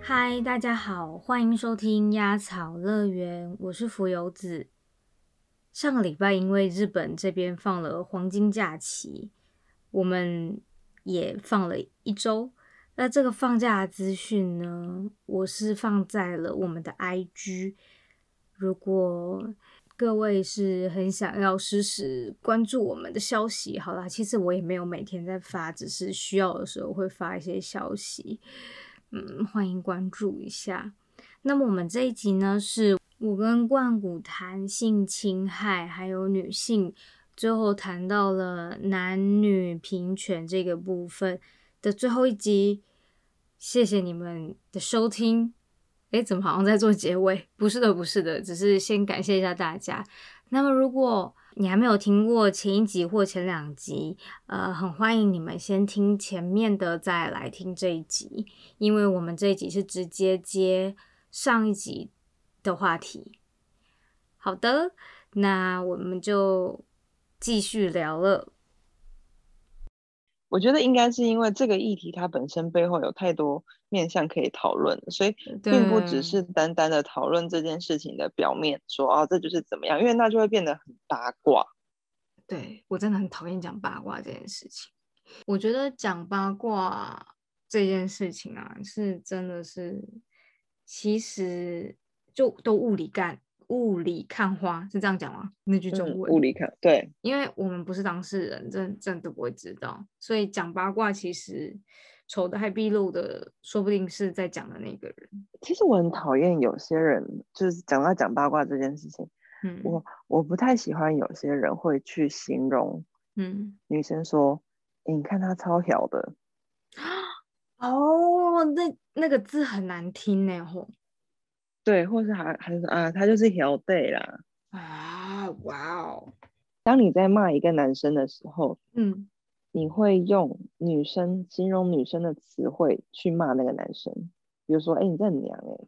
嗨，大家好，欢迎收听鸭草乐园，我是浮游子。上个礼拜因为日本这边放了黄金假期，我们也放了一周。那这个放假资讯呢，我是放在了我们的 IG。如果各位是很想要实时关注我们的消息，好啦，其实我也没有每天在发，只是需要的时候会发一些消息。嗯，欢迎关注一下。那么我们这一集呢，是我跟冠古谈性侵害，还有女性，最后谈到了男女平权这个部分的最后一集。谢谢你们的收听。诶，怎么好像在做结尾？不是的，不是的，只是先感谢一下大家。那么如果你还没有听过前一集或前两集，呃，很欢迎你们先听前面的，再来听这一集，因为我们这一集是直接接上一集的话题。好的，那我们就继续聊了。我觉得应该是因为这个议题它本身背后有太多面向可以讨论，所以并不只是单单的讨论这件事情的表面，说啊这就是怎么样，因为那就会变得很八卦。对我真的很讨厌讲八卦这件事情。我觉得讲八卦这件事情啊，是真的是，其实就都物理干。雾里看花是这样讲吗？那句中文。雾里看，对，因为我们不是当事人，真真的不会知道。所以讲八卦，其实丑的还毕露的，说不定是在讲的那个人。其实我很讨厌有些人，就是讲到讲八卦这件事情，嗯，我我不太喜欢有些人会去形容，嗯，女生说，你看她超小的，哦，那那个字很难听呢，吼。对，或是还还是啊，他就是小对啦。啊，哇哦！当你在骂一个男生的时候，嗯，你会用女生形容女生的词汇去骂那个男生，比如说，哎，你这很娘哎。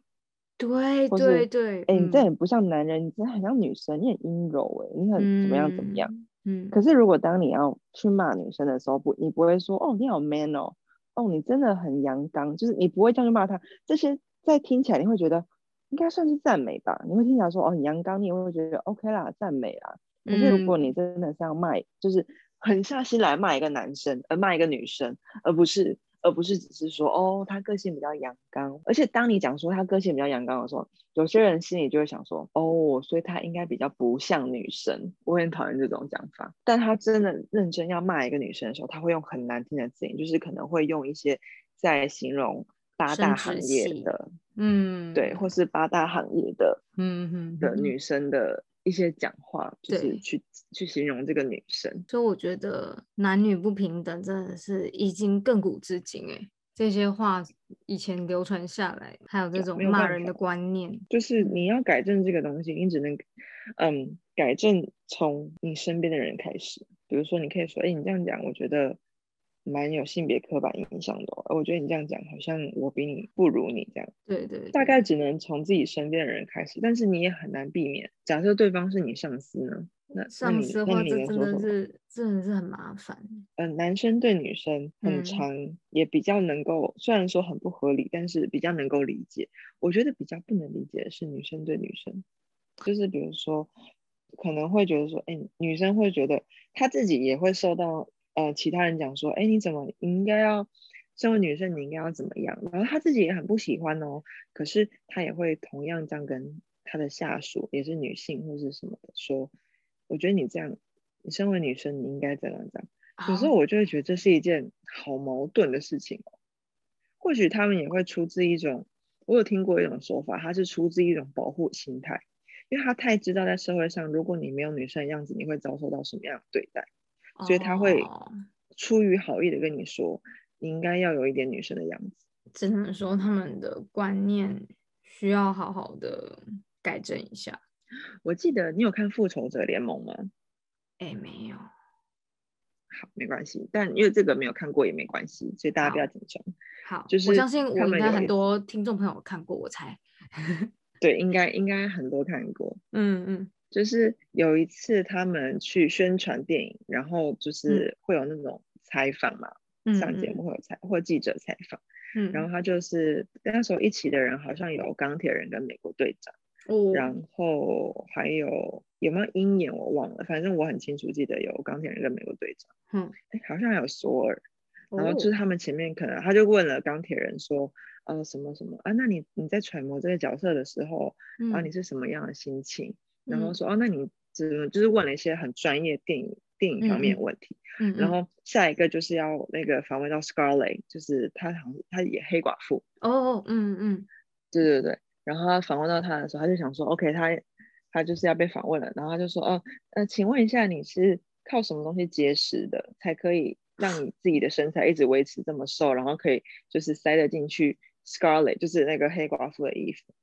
对对对，哎，你这很不像男人，你真的很像女生，你很阴柔哎，你很怎么样怎么样？嗯。可是如果当你要去骂女生的时候，不，你不会说，哦，你好 man 哦，哦，你真的很阳刚，就是你不会这样去骂她。这些在听起来你会觉得。应该算是赞美吧，你会听起来说哦，很阳刚，你也会觉得 OK 啦，赞美啦。可是如果你真的是要卖，就是狠下心来骂一个男生，而骂一个女生，而不是而不是只是说哦，他个性比较阳刚。而且当你讲说他个性比较阳刚的时候，有些人心里就会想说哦，所以他应该比较不像女生。我很讨厌这种讲法。但他真的认真要骂一个女生的时候，他会用很难听的字眼，就是可能会用一些在形容。八大行业的，嗯，对，或是八大行业的，嗯哼，的女生的一些讲话，就是去去形容这个女生。所以我觉得男女不平等真的是已经亘古至今哎，这些话以前流传下来，还有这种骂人的观念，就是你要改正这个东西，你只能，嗯，改正从你身边的人开始。比如说，你可以说，哎，你这样讲，我觉得。蛮有性别刻板印象的，我觉得你这样讲好像我比你不如你这样。对对，大概只能从自己身边的人开始，但是你也很难避免。假设对方是你上司呢？那上司的话，这真的是真的是很麻烦。嗯，男生对女生很长，也比较能够，虽然说很不合理，但是比较能够理解。我觉得比较不能理解的是女生对女生，就是比如说可能会觉得说，哎，女生会觉得她自己也会受到。呃，其他人讲说，哎，你怎么应该要，身为女生你应该要怎么样？然后他自己也很不喜欢哦，可是他也会同样这样跟他的下属，也是女性或是什么的说，我觉得你这样，你身为女生你应该怎样怎样。有时候我就会觉得这是一件好矛盾的事情哦。或许他们也会出自一种，我有听过一种说法，他是出自一种保护心态，因为他太知道在社会上，如果你没有女生的样子，你会遭受到什么样的对待。所以他会出于好意的跟你说，你应该要有一点女生的样子。只能说他们的观念需要好好的改正一下。我记得你有看《复仇者联盟》吗？哎，没有。好，没关系。但因为这个没有看过也没关系，所以大家不要紧张。好，就是我相信我应该很多听众朋友看过，我猜。对，应该应该很多看过。嗯 嗯。就是有一次他们去宣传电影，然后就是会有那种采访嘛，上节目会有采或记者采访，嗯，然后他就是那时候一起的人好像有钢铁人跟美国队长，哦，然后还有有没有鹰眼我忘了，反正我很清楚记得有钢铁人跟美国队长，嗯，哎，好像还有索尔，然后就是他们前面可能他就问了钢铁人说。呃，什么什么啊？那你你在揣摩这个角色的时候，啊，你是什么样的心情？然后说，哦，那你只就是问了一些很专业电影电影方面的问题。嗯，然后下一个就是要那个访问到 Scarlett，就是他好像他演黑寡妇。哦，嗯嗯，对对对。然后他访问到他的时候，他就想说，OK，他他就是要被访问了。然后他就说，哦，呃，请问一下，你是靠什么东西节食的，才可以让你自己的身材一直维持这么瘦，然后可以就是塞得进去？Scarlet 就是那个黑寡妇的衣服，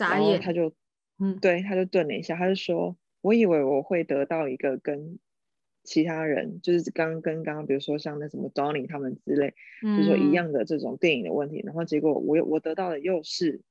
然后他就，嗯，对，他就顿了一下，他就说：“我以为我会得到一个跟其他人，就是刚跟刚刚，比如说像那什么 Donny 他们之类，就是说一样的这种电影的问题，然后结果我我得到的又是。”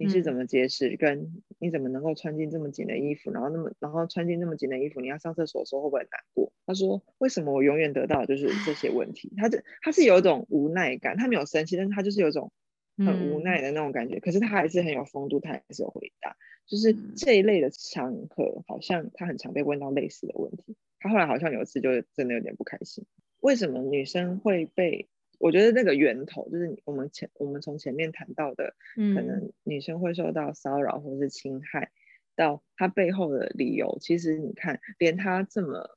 你是怎么节食？跟你怎么能够穿进这么紧的衣服？然后那么，然后穿进那么紧的衣服，你要上厕所的时候会不会难过？他说：“为什么我永远得到就是这些问题？”他这他是有一种无奈感，他没有生气，但是他就是有一种很无奈的那种感觉。可是他还是很有风度，他还是有回答。就是这一类的场合，好像他很常被问到类似的问题。他后来好像有一次就真的有点不开心，为什么女生会被？我觉得那个源头就是我们前我们从前面谈到的，可能女生会受到骚扰或者是侵害，到她背后的理由，其实你看，连她这么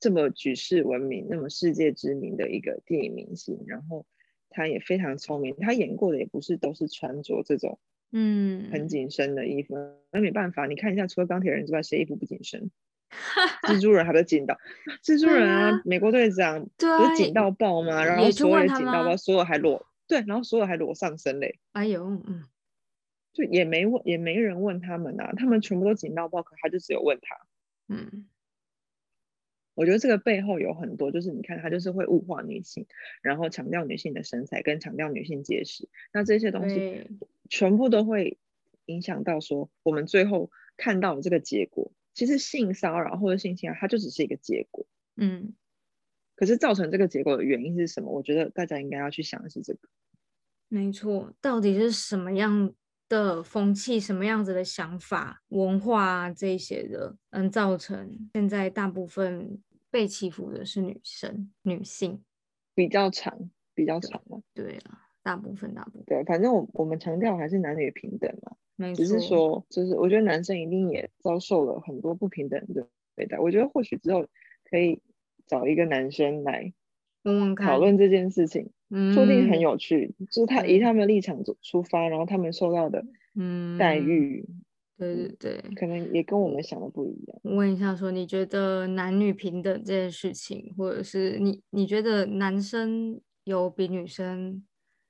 这么举世闻名、那么世界知名的一个电影明星，然后她也非常聪明，他演过的也不是都是穿着这种嗯很紧身的衣服，那没办法，你看一下，除了钢铁人之外，谁衣服不紧身？蜘蛛人还不紧到，蜘蛛人啊，美国队长不是紧到爆吗？然后所有人紧到爆，所有还裸，对，然后所有还裸上身嘞。哎呦，嗯，就也没问，也没人问他们啊，他们全部都紧到爆，可他就只有问他。嗯，我觉得这个背后有很多，就是你看它就是会物化女性，然后强调女性的身材，跟强调女性结实，那这些东西全部都会影响到说我们最后看到的这个结果。其实性骚扰或者性侵害，它就只是一个结果。嗯，可是造成这个结果的原因是什么？我觉得大家应该要去想的是这个。没错，到底是什么样的风气、什么样子的想法、文化啊这些的，嗯，造成现在大部分被欺负的是女生、女性，比较长，比较长嘛。对啊，大部分，大部分。对，反正我我们强调还是男女平等嘛。只是说，就是我觉得男生一定也遭受了很多不平等的对待。我觉得或许之后可以找一个男生来问问看讨论这件事情，说不定很有趣。就是他以他们的立场出出发，然后他们受到的待遇，对对对，可能也跟我们想的不一样。问一下，说你觉得男女平等这件事情，或者是你你觉得男生有比女生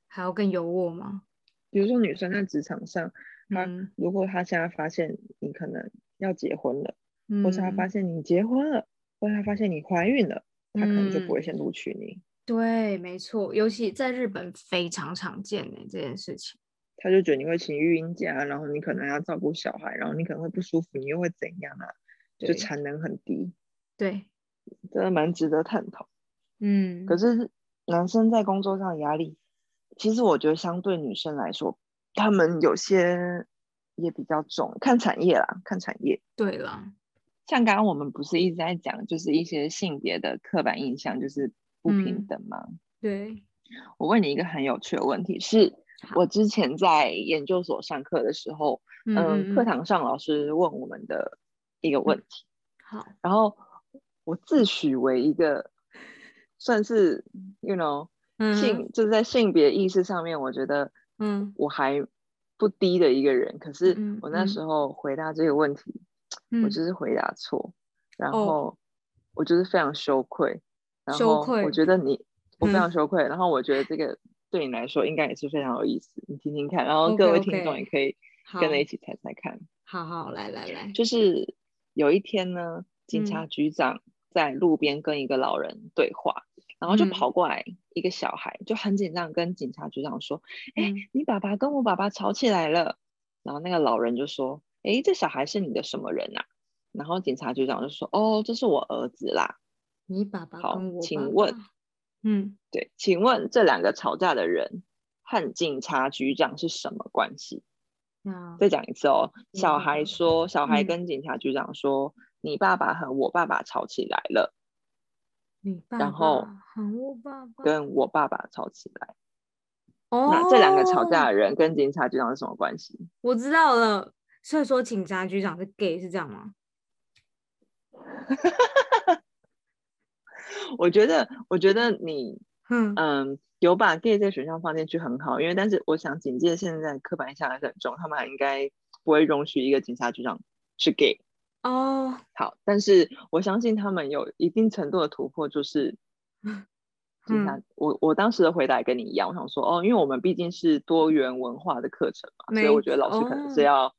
还要更优渥吗？比如说女生在职场上。嗯如果她现在发现你可能要结婚了，或是她发现你结婚了，或者他发现你怀孕了，她可能就不会先录取你。对，没错，尤其在日本非常常见呢这件事情。他就觉得你会请育婴假，然后你可能要照顾小孩，然后你可能会不舒服，你又会怎样啊？就产能很低。对，真的蛮值得探讨。嗯，可是男生在工作上的压力，其实我觉得相对女生来说。他们有些也比较重，看产业啦，看产业。对了，像刚刚我们不是一直在讲，就是一些性别的刻板印象，就是不平等吗？对。我问你一个很有趣的问题，是我之前在研究所上课的时候，嗯，课堂上老师问我们的一个问题。好。然后我自诩为一个算是，you know，性就是在性别意识上面，我觉得。嗯，我还不低的一个人，可是我那时候回答这个问题，我就是回答错，然后我就是非常羞愧，然后我觉得你我非常羞愧，然后我觉得这个对你来说应该也是非常有意思，你听听看，然后各位听众也可以跟着一起猜猜看。好好，来来来，就是有一天呢，警察局长在路边跟一个老人对话。然后就跑过来一个小孩，就很紧张，跟警察局长说：“哎，你爸爸跟我爸爸吵起来了。”然后那个老人就说：“哎，这小孩是你的什么人啊？然后警察局长就说，哦，这是我儿子啦。你爸爸好，请问，嗯，对，请问这两个吵架的人和警察局长是什么关系？再讲一次哦，小孩说，小孩跟警察局长说，你爸爸和我爸爸吵起来了。你爸爸和我爸爸跟我爸爸吵起来。哦，那这两个吵架的人跟警察局长是什么关系？我知道了，所以说警察局长是 gay 是这样吗？我觉得，我觉得你，嗯，有把 gay 这个选项放进去很好，因为但是我想警戒现在刻板印象还是很重，他们还应该不会容许一个警察局长是 gay。哦，好，但是我相信他们有一定程度的突破，就是 警察，我我当时的回答跟你一样，我想说，哦，因为我们毕竟是多元文化的课程嘛，所以我觉得老师可能是要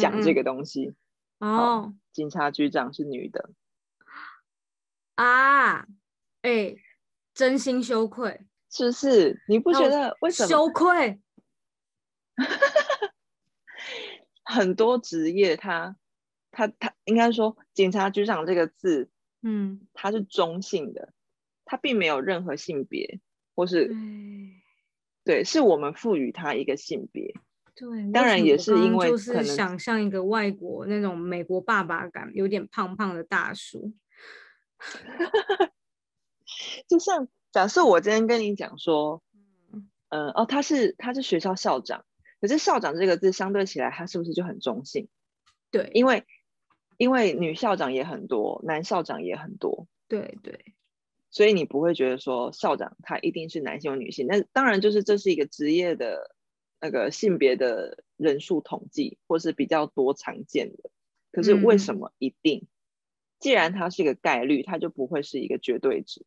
讲这个东西。哦，警察局长是女的。啊，哎，真心羞愧，是不是？你不觉得为什么羞愧？很多职业，他他他应该说警察局长这个字，嗯，它是中性的，它并没有任何性别，或是对，是我们赋予他一个性别。对，当然也是因为就是想象一个外国那种美国爸爸感，有点胖胖的大叔。就像假设我今天跟你讲说，嗯，哦，他是他是学校校长，可是校长这个字相对起来，他是不是就很中性？对，因为因为女校长也很多，男校长也很多，对对，所以你不会觉得说校长他一定是男性或女性，那当然就是这是一个职业的那个性别的人数统计，或是比较多常见的，可是为什么一定？既然它是一个概率，它就不会是一个绝对值。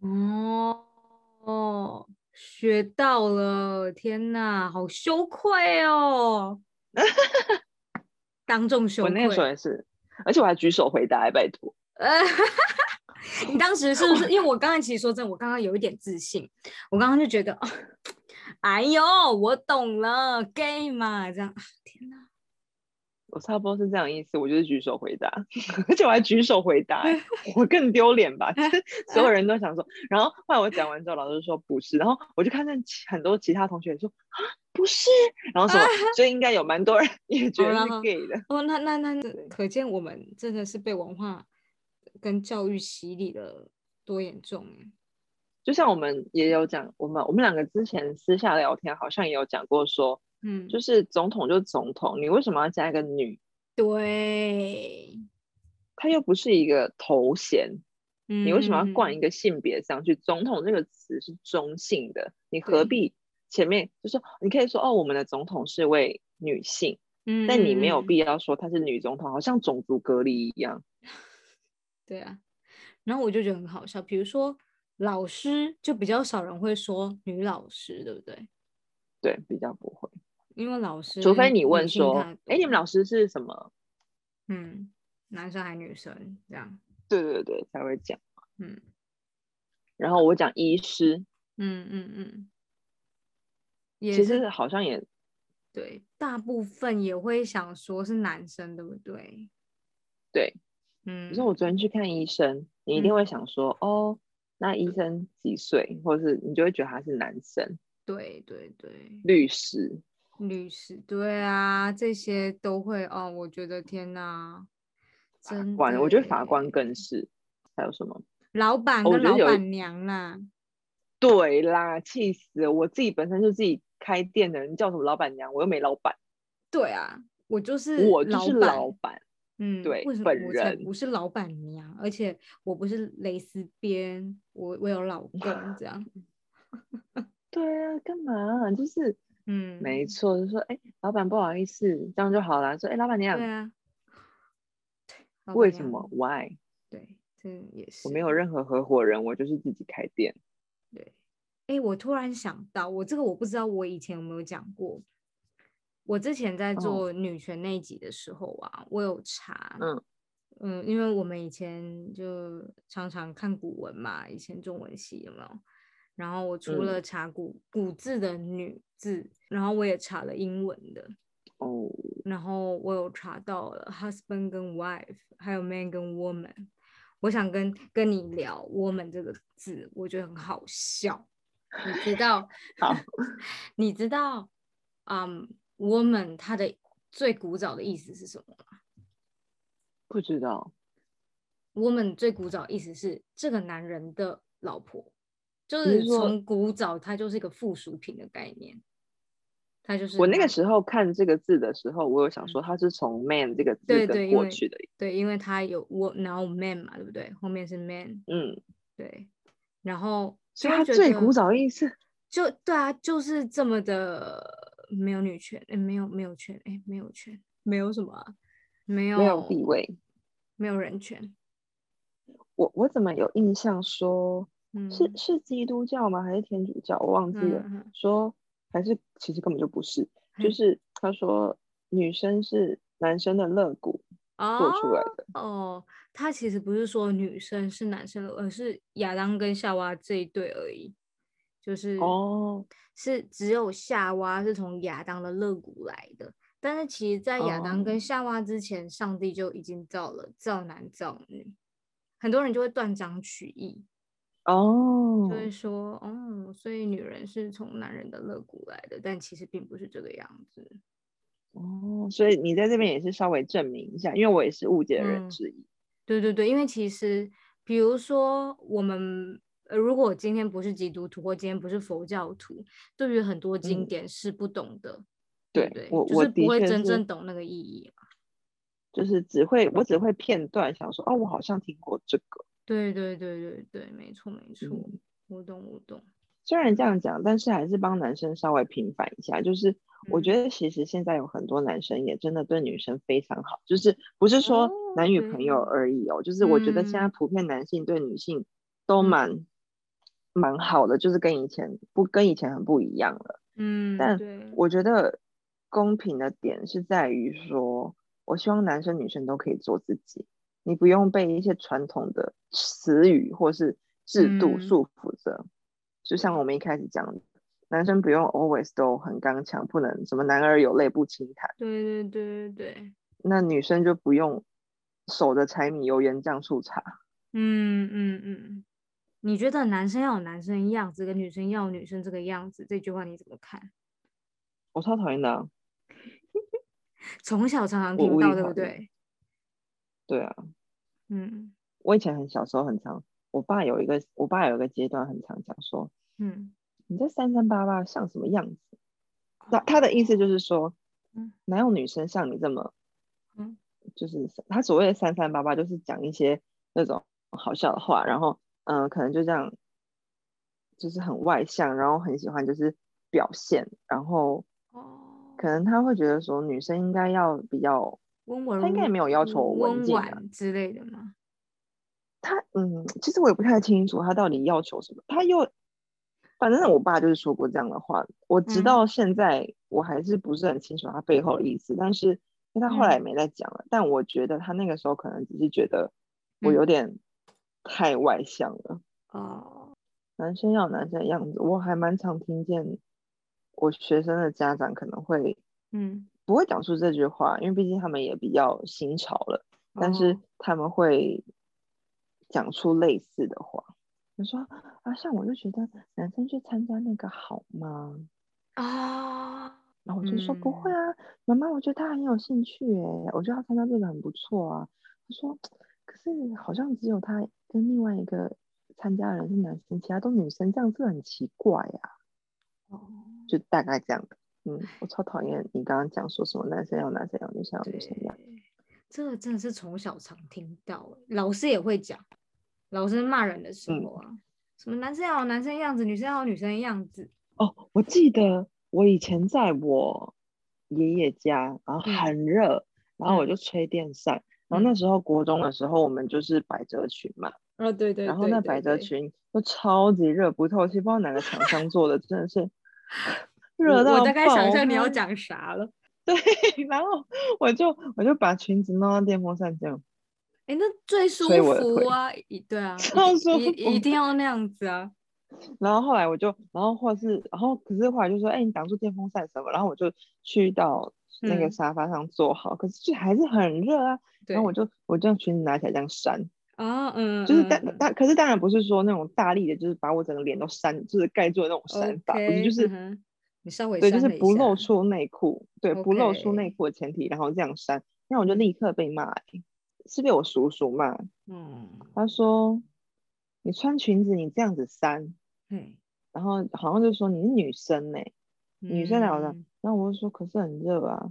哦，学到了！天哪，好羞愧哦！当众羞愧。我那个时候也是，而且我还举手回答，拜托。你当时是不是？因为我刚刚其实说真的，我刚刚有一点自信，我刚刚就觉得，哎呦，我懂了，gay 嘛，这样。天哪！我差不多是这样意思，我就是举手回答，而且我还举手回答，我更丢脸吧？所有人都想说，然后后来我讲完之后，老师说不是，然后我就看见很多其他同学说啊不是，然后什么，所以应该有蛮多人也觉得是 gay 的。哦，那那那可见我们真的是被文化跟教育洗礼的多严重就像我们也有讲，我们我们两个之前私下聊天好像也有讲过说。嗯，就是总统就总统，你为什么要加一个女？对，他又不是一个头衔，你为什么要冠一个性别上去？总统这个词是中性的，你何必前面就说？你可以说哦，我们的总统是位女性，嗯，但你没有必要说她是女总统，好像种族隔离一样。对啊，然后我就觉得很好笑，比如说老师，就比较少人会说女老师，对不对？对，比较不会。因为老师，除非你问说，哎，你们老师是什么？嗯，男生还女生这样？对对对，才会讲。嗯，然后我讲医师。嗯嗯嗯。其实好像也对，大部分也会想说是男生，对不对？对，嗯。你说我昨天去看医生，你一定会想说，哦，那医生几岁？或者是你就会觉得他是男生？对对对，律师。律师对啊，这些都会哦。我觉得天哪，真管我觉得法官更是。还有什么？老板跟老板娘啦。对啦，气死！我自己本身就自己开店的人，叫什么老板娘？我又没老板。对啊，我就是我就是老板。嗯，对，为什么我才不是老板娘？而且我不是蕾丝边，我我有老公这样。对啊，干嘛？就是。嗯，没错，就说哎，老板不好意思，这样就好了。说哎，老板娘，对啊，为什么？Why？对，这也是。我没有任何合伙人，我就是自己开店。对，哎，我突然想到，我这个我不知道，我以前有没有讲过。我之前在做女权那集的时候啊，我有查，嗯嗯，因为我们以前就常常看古文嘛，以前中文系有没有？然后我除了查古古字的女字。然后我也查了英文的，哦，然后我有查到了 husband 跟 wife，还有 man 跟 woman。我想跟跟你聊 woman 这个字，我觉得很好笑。你知道？好，你知道，嗯，woman 它的最古早的意思是什么吗？不知道。woman 最古早意思是这个男人的老婆，就是从古早它就是一个附属品的概念。它就是我那个时候看这个字的时候，我有想说它是从 man 这个字跟过去的。对，因为它有我然后 man 嘛，对不对？后面是 man。嗯，对。然后，所以它最古早的意思 就对啊，就是这么的没有女权，哎，没有没有权，哎，没有权，没有什么，没有没有地位，没有人权。我我怎么有印象说，是是基督教吗？还是天主教？我忘记了。说。还是其实根本就不是，就是他说女生是男生的肋骨做出来的哦。他其实不是说女生是男生的，而是亚当跟夏娃这一对而已。就是哦，是只有夏娃是从亚当的肋骨来的，但是其实，在亚当跟夏娃之前，上帝就已经造了造男造女。很多人就会断章取义。哦，就会说，哦，所以女人是从男人的肋骨来的，但其实并不是这个样子。哦，所以你在这边也是稍微证明一下，因为我也是误解的人之一。对对对，因为其实，比如说我们，呃如果今天不是基督徒，或今天不是佛教徒，对于很多经典是不懂的。对对，我我是不会真正懂那个意义就是只会我只会片段想说，哦，我好像听过这个。对对对对对，没错没错，我懂我懂。虽然这样讲，但是还是帮男生稍微平反一下。就是我觉得其实现在有很多男生也真的对女生非常好，就是不是说男女朋友而已哦。就是我觉得现在普遍男性对女性都蛮蛮好的，就是跟以前不跟以前很不一样了。嗯，但我觉得公平的点是在于说，我希望男生女生都可以做自己。你不用被一些传统的词语或是制度束缚着，就像我们一开始讲的，男生不用 always 都很刚强，不能什么男儿有泪不轻弹。对对对对对。那女生就不用守着柴米油盐酱醋茶。嗯嗯嗯。你觉得男生要有男生样子，跟女生要有女生这个样子，这句话你怎么看？我超讨厌的。从小常常听到，对不对？对啊，嗯，我以前很小时候很常，我爸有一个，我爸有一个阶段很常讲说，嗯，你这三三八八像什么样子？那他的意思就是说，嗯，哪有女生像你这么，嗯，就是他所谓的三三八八，就是讲一些那种好笑的话，然后，嗯，可能就这样，就是很外向，然后很喜欢就是表现，然后，哦，可能他会觉得说女生应该要比较。他应该也没有要求温婉之类的吗？他嗯，其实我也不太清楚他到底要求什么。他又反正我爸就是说过这样的话，我直到现在我还是不是很清楚他背后的意思。但是因为他后来也没再讲了，但我觉得他那个时候可能只是觉得我有点太外向了。哦，男生要男生的样子，我还蛮常听见我学生的家长可能会嗯。不会讲出这句话，因为毕竟他们也比较新潮了。但是他们会讲出类似的话，就说啊，像我就觉得男生去参加那个好吗？啊，然后我就说不会啊，妈妈，我觉得他很有兴趣诶，我觉得他参加这个很不错啊。他说，可是好像只有他跟另外一个参加的人是男生，其他都女生，这样子很奇怪呀。哦，就大概这样的。嗯，我超讨厌你刚刚讲说什么男生要男生要女生要女生要，这个真的是从小常听到，老师也会讲，老师骂人的时候啊，什么男生要男生样子，女生要女生样子。哦，我记得我以前在我爷爷家，然后很热，然后我就吹电扇，然后那时候国中的时候，我们就是百褶裙嘛，哦对对，然后那百褶裙就超级热不透气，不知道哪个厂商做的，真的是。热到我大概想象你要讲啥了。对，然后我就我就把裙子弄到电风扇这样。哎，那最舒服啊！对啊，超舒服，一定要那样子啊。然后后来我就，然后或是，然后可是后来就说，哎，你挡住电风扇什么？然后我就去到那个沙发上坐好，可是就还是很热啊。然后我就我这样裙子拿起来这样扇。啊，嗯，就是但但可是当然不是说那种大力的，就是把我整个脸都扇，就是盖住的那种扇法，不是就是你稍微对，就是不露出内裤，对，不露出内裤的前提，然后这样删，那我就立刻被骂，是被我叔叔骂，嗯，他说你穿裙子你这样子删，嗯，然后好像就说你是女生呢，女生聊的，然后我就说可是很热啊，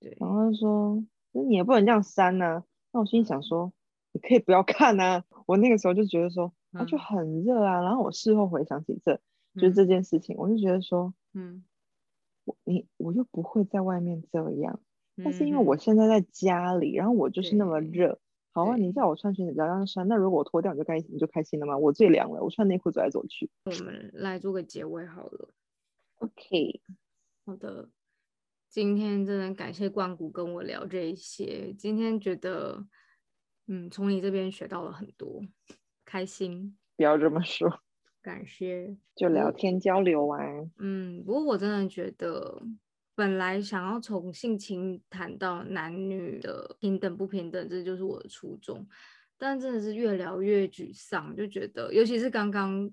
对，然后他说那你也不能这样扇呐，那我心里想说。你可以不要看啊！我那个时候就觉得说，啊，就很热啊。然后我事后回想起这，就是这件事情，我就觉得说，嗯，我你我又不会在外面这样，但是因为我现在在家里，然后我就是那么热，好啊，你叫我穿裙子不要让穿，那如果我脱掉你就开心，你就开心了吗？我最凉了，我穿内裤走来走去。我们来做个结尾好了。OK，好的，今天真的感谢冠谷跟我聊这些，今天觉得。嗯，从你这边学到了很多，开心。不要这么说，感谢。就聊天交流啊。嗯，不过我真的觉得，本来想要从性情谈到男女的平等不平等，这就是我的初衷。但真的是越聊越沮丧，就觉得，尤其是刚刚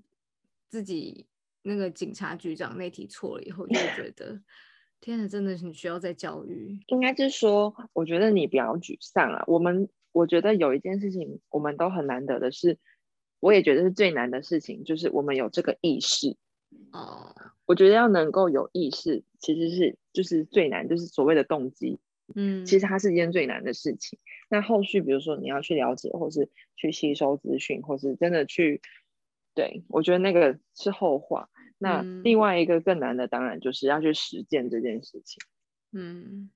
自己那个警察局长那题错了以后，就觉得，天哪，真的是需要再教育。应该是说，我觉得你不要沮丧啊，我们。我觉得有一件事情我们都很难得的是，我也觉得是最难的事情，就是我们有这个意识。哦，我觉得要能够有意识，其实是就是最难，就是所谓的动机。嗯，其实它是一件最难的事情。那后续比如说你要去了解，或是去吸收资讯，或是真的去，对我觉得那个是后话。那另外一个更难的，当然就是要去实践这件事情。嗯，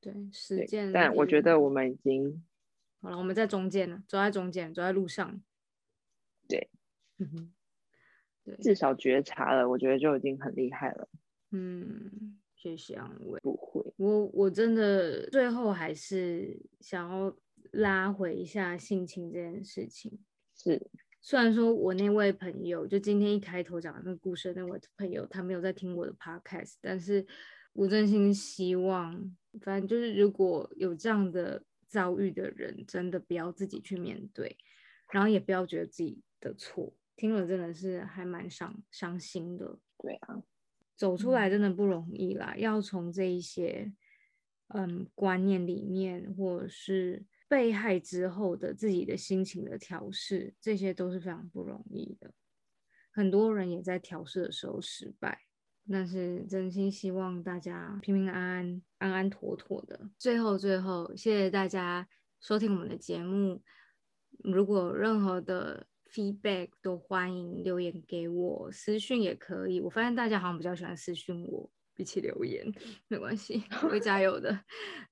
对，实践。但我觉得我们已经。好了，我们在中间呢，走在中间，走在路上。对，对，至少觉察了，我觉得就已经很厉害了。嗯，谢谢安慰。不会，我我真的最后还是想要拉回一下性情这件事情。是，虽然说我那位朋友，就今天一开头讲的那个故事的那位朋友，他没有在听我的 podcast，但是我真心希望，反正就是如果有这样的。遭遇的人真的不要自己去面对，然后也不要觉得自己的错。听了真的是还蛮伤伤心的。对啊，走出来真的不容易啦。要从这一些嗯观念里面，或者是被害之后的自己的心情的调试，这些都是非常不容易的。很多人也在调试的时候失败。但是真心希望大家平平安安、安安妥妥的。最后，最后，谢谢大家收听我们的节目。如果任何的 feedback，都欢迎留言给我，私讯也可以。我发现大家好像比较喜欢私讯我，比起留言，没关系，会加油的。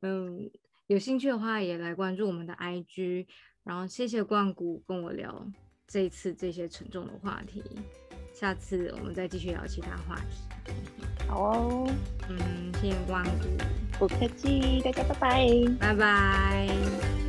嗯，有兴趣的话也来关注我们的 IG。然后，谢谢冠谷跟我聊这一次这些沉重的话题。下次我们再继续聊其他话题。好哦，嗯，谢谢冠谷，不客气，大家拜拜，拜拜。